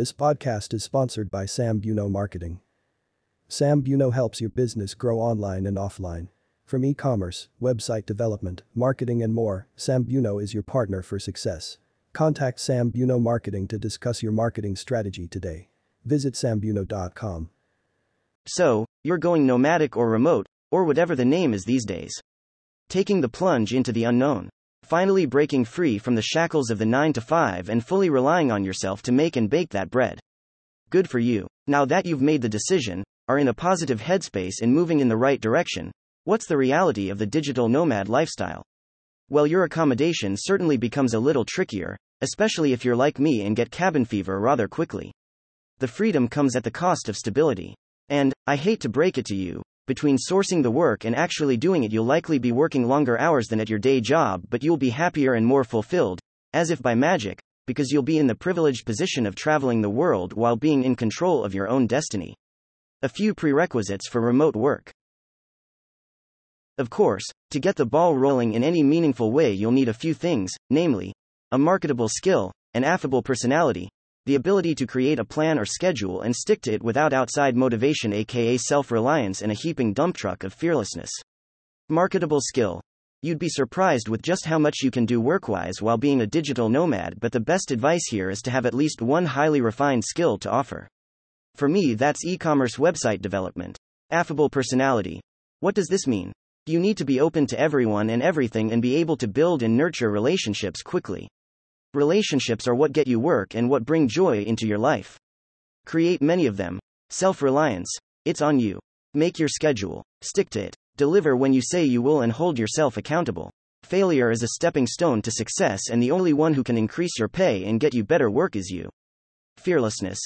This podcast is sponsored by Sam Buno Marketing. Sam Buno helps your business grow online and offline. From e-commerce, website development, marketing and more, Sam Buno is your partner for success. Contact Sam Buno Marketing to discuss your marketing strategy today. Visit sambuno.com. So, you're going nomadic or remote, or whatever the name is these days. Taking the plunge into the unknown. Finally breaking free from the shackles of the 9 to 5 and fully relying on yourself to make and bake that bread. Good for you. Now that you've made the decision, are in a positive headspace and moving in the right direction, what's the reality of the digital nomad lifestyle? Well, your accommodation certainly becomes a little trickier, especially if you're like me and get cabin fever rather quickly. The freedom comes at the cost of stability. And, I hate to break it to you, between sourcing the work and actually doing it, you'll likely be working longer hours than at your day job, but you'll be happier and more fulfilled, as if by magic, because you'll be in the privileged position of traveling the world while being in control of your own destiny. A few prerequisites for remote work. Of course, to get the ball rolling in any meaningful way, you'll need a few things, namely, a marketable skill, an affable personality, the ability to create a plan or schedule and stick to it without outside motivation, aka self reliance, and a heaping dump truck of fearlessness. Marketable skill. You'd be surprised with just how much you can do work-wise while being a digital nomad, but the best advice here is to have at least one highly refined skill to offer. For me, that's e commerce website development. Affable personality. What does this mean? You need to be open to everyone and everything and be able to build and nurture relationships quickly. Relationships are what get you work and what bring joy into your life. Create many of them. Self reliance. It's on you. Make your schedule. Stick to it. Deliver when you say you will and hold yourself accountable. Failure is a stepping stone to success, and the only one who can increase your pay and get you better work is you. Fearlessness.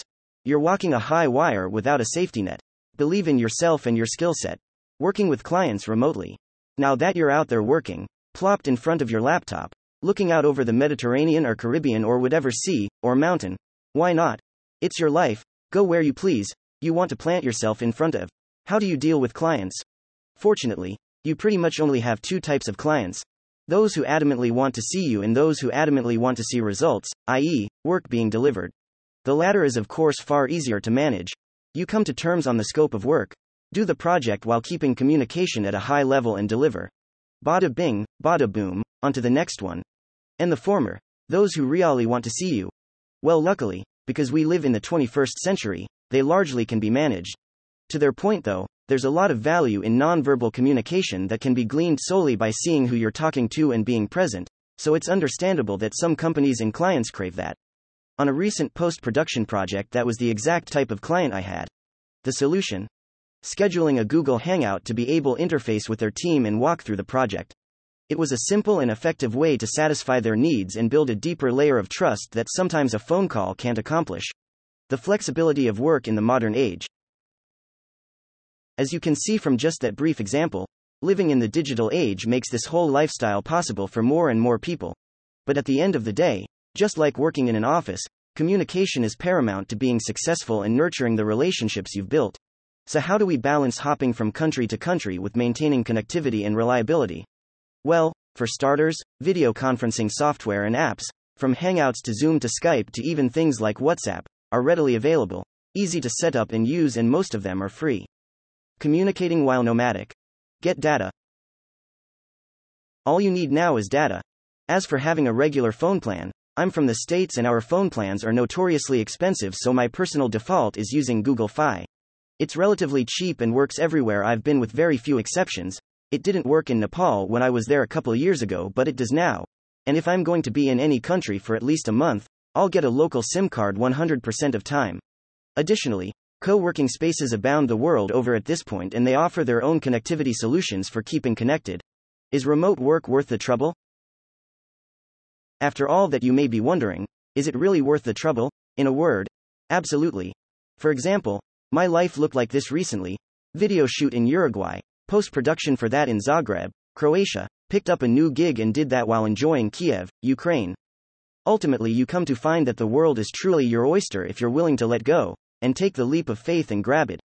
You're walking a high wire without a safety net. Believe in yourself and your skill set. Working with clients remotely. Now that you're out there working, plopped in front of your laptop, looking out over the Mediterranean or Caribbean or whatever sea or mountain. Why not? It's your life, go where you please, you want to plant yourself in front of. How do you deal with clients? Fortunately, you pretty much only have two types of clients those who adamantly want to see you and those who adamantly want to see results, i.e., work being delivered. The latter is, of course, far easier to manage. You come to terms on the scope of work, do the project while keeping communication at a high level and deliver. Bada bing, bada boom, onto the next one. And the former, those who really want to see you. Well, luckily, because we live in the 21st century, they largely can be managed. To their point, though, there's a lot of value in nonverbal communication that can be gleaned solely by seeing who you're talking to and being present, so it's understandable that some companies and clients crave that. On a recent post production project, that was the exact type of client I had. The solution? Scheduling a Google Hangout to be able interface with their team and walk through the project. It was a simple and effective way to satisfy their needs and build a deeper layer of trust that sometimes a phone call can't accomplish. The flexibility of work in the modern age. As you can see from just that brief example, living in the digital age makes this whole lifestyle possible for more and more people. But at the end of the day, just like working in an office, communication is paramount to being successful and nurturing the relationships you've built. So, how do we balance hopping from country to country with maintaining connectivity and reliability? Well, for starters, video conferencing software and apps, from Hangouts to Zoom to Skype to even things like WhatsApp, are readily available, easy to set up and use, and most of them are free. Communicating while nomadic. Get data. All you need now is data. As for having a regular phone plan, I'm from the States and our phone plans are notoriously expensive, so my personal default is using Google Fi. It's relatively cheap and works everywhere I've been with very few exceptions, it didn't work in Nepal when I was there a couple years ago, but it does now. And if I'm going to be in any country for at least a month, I'll get a local SIM card 100% of time. Additionally, co working spaces abound the world over at this point and they offer their own connectivity solutions for keeping connected. Is remote work worth the trouble? After all that, you may be wondering is it really worth the trouble? In a word, absolutely. For example, my life looked like this recently video shoot in Uruguay, Post production for that in Zagreb, Croatia, picked up a new gig and did that while enjoying Kiev, Ukraine. Ultimately, you come to find that the world is truly your oyster if you're willing to let go and take the leap of faith and grab it.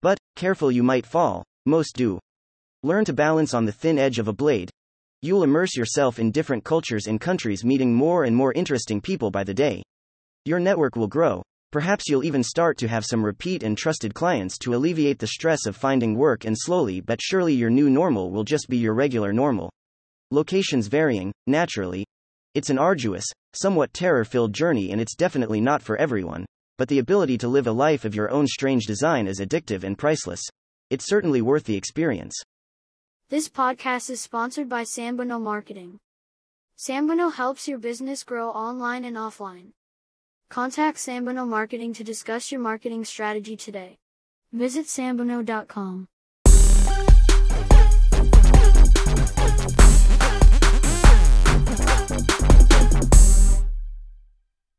But, careful you might fall, most do. Learn to balance on the thin edge of a blade. You'll immerse yourself in different cultures and countries, meeting more and more interesting people by the day. Your network will grow, Perhaps you'll even start to have some repeat and trusted clients to alleviate the stress of finding work, and slowly but surely your new normal will just be your regular normal. Locations varying, naturally. It's an arduous, somewhat terror filled journey, and it's definitely not for everyone. But the ability to live a life of your own strange design is addictive and priceless. It's certainly worth the experience. This podcast is sponsored by Sambuno Marketing. Sambuno helps your business grow online and offline. Contact Sambuno Marketing to discuss your marketing strategy today. Visit sambuno.com.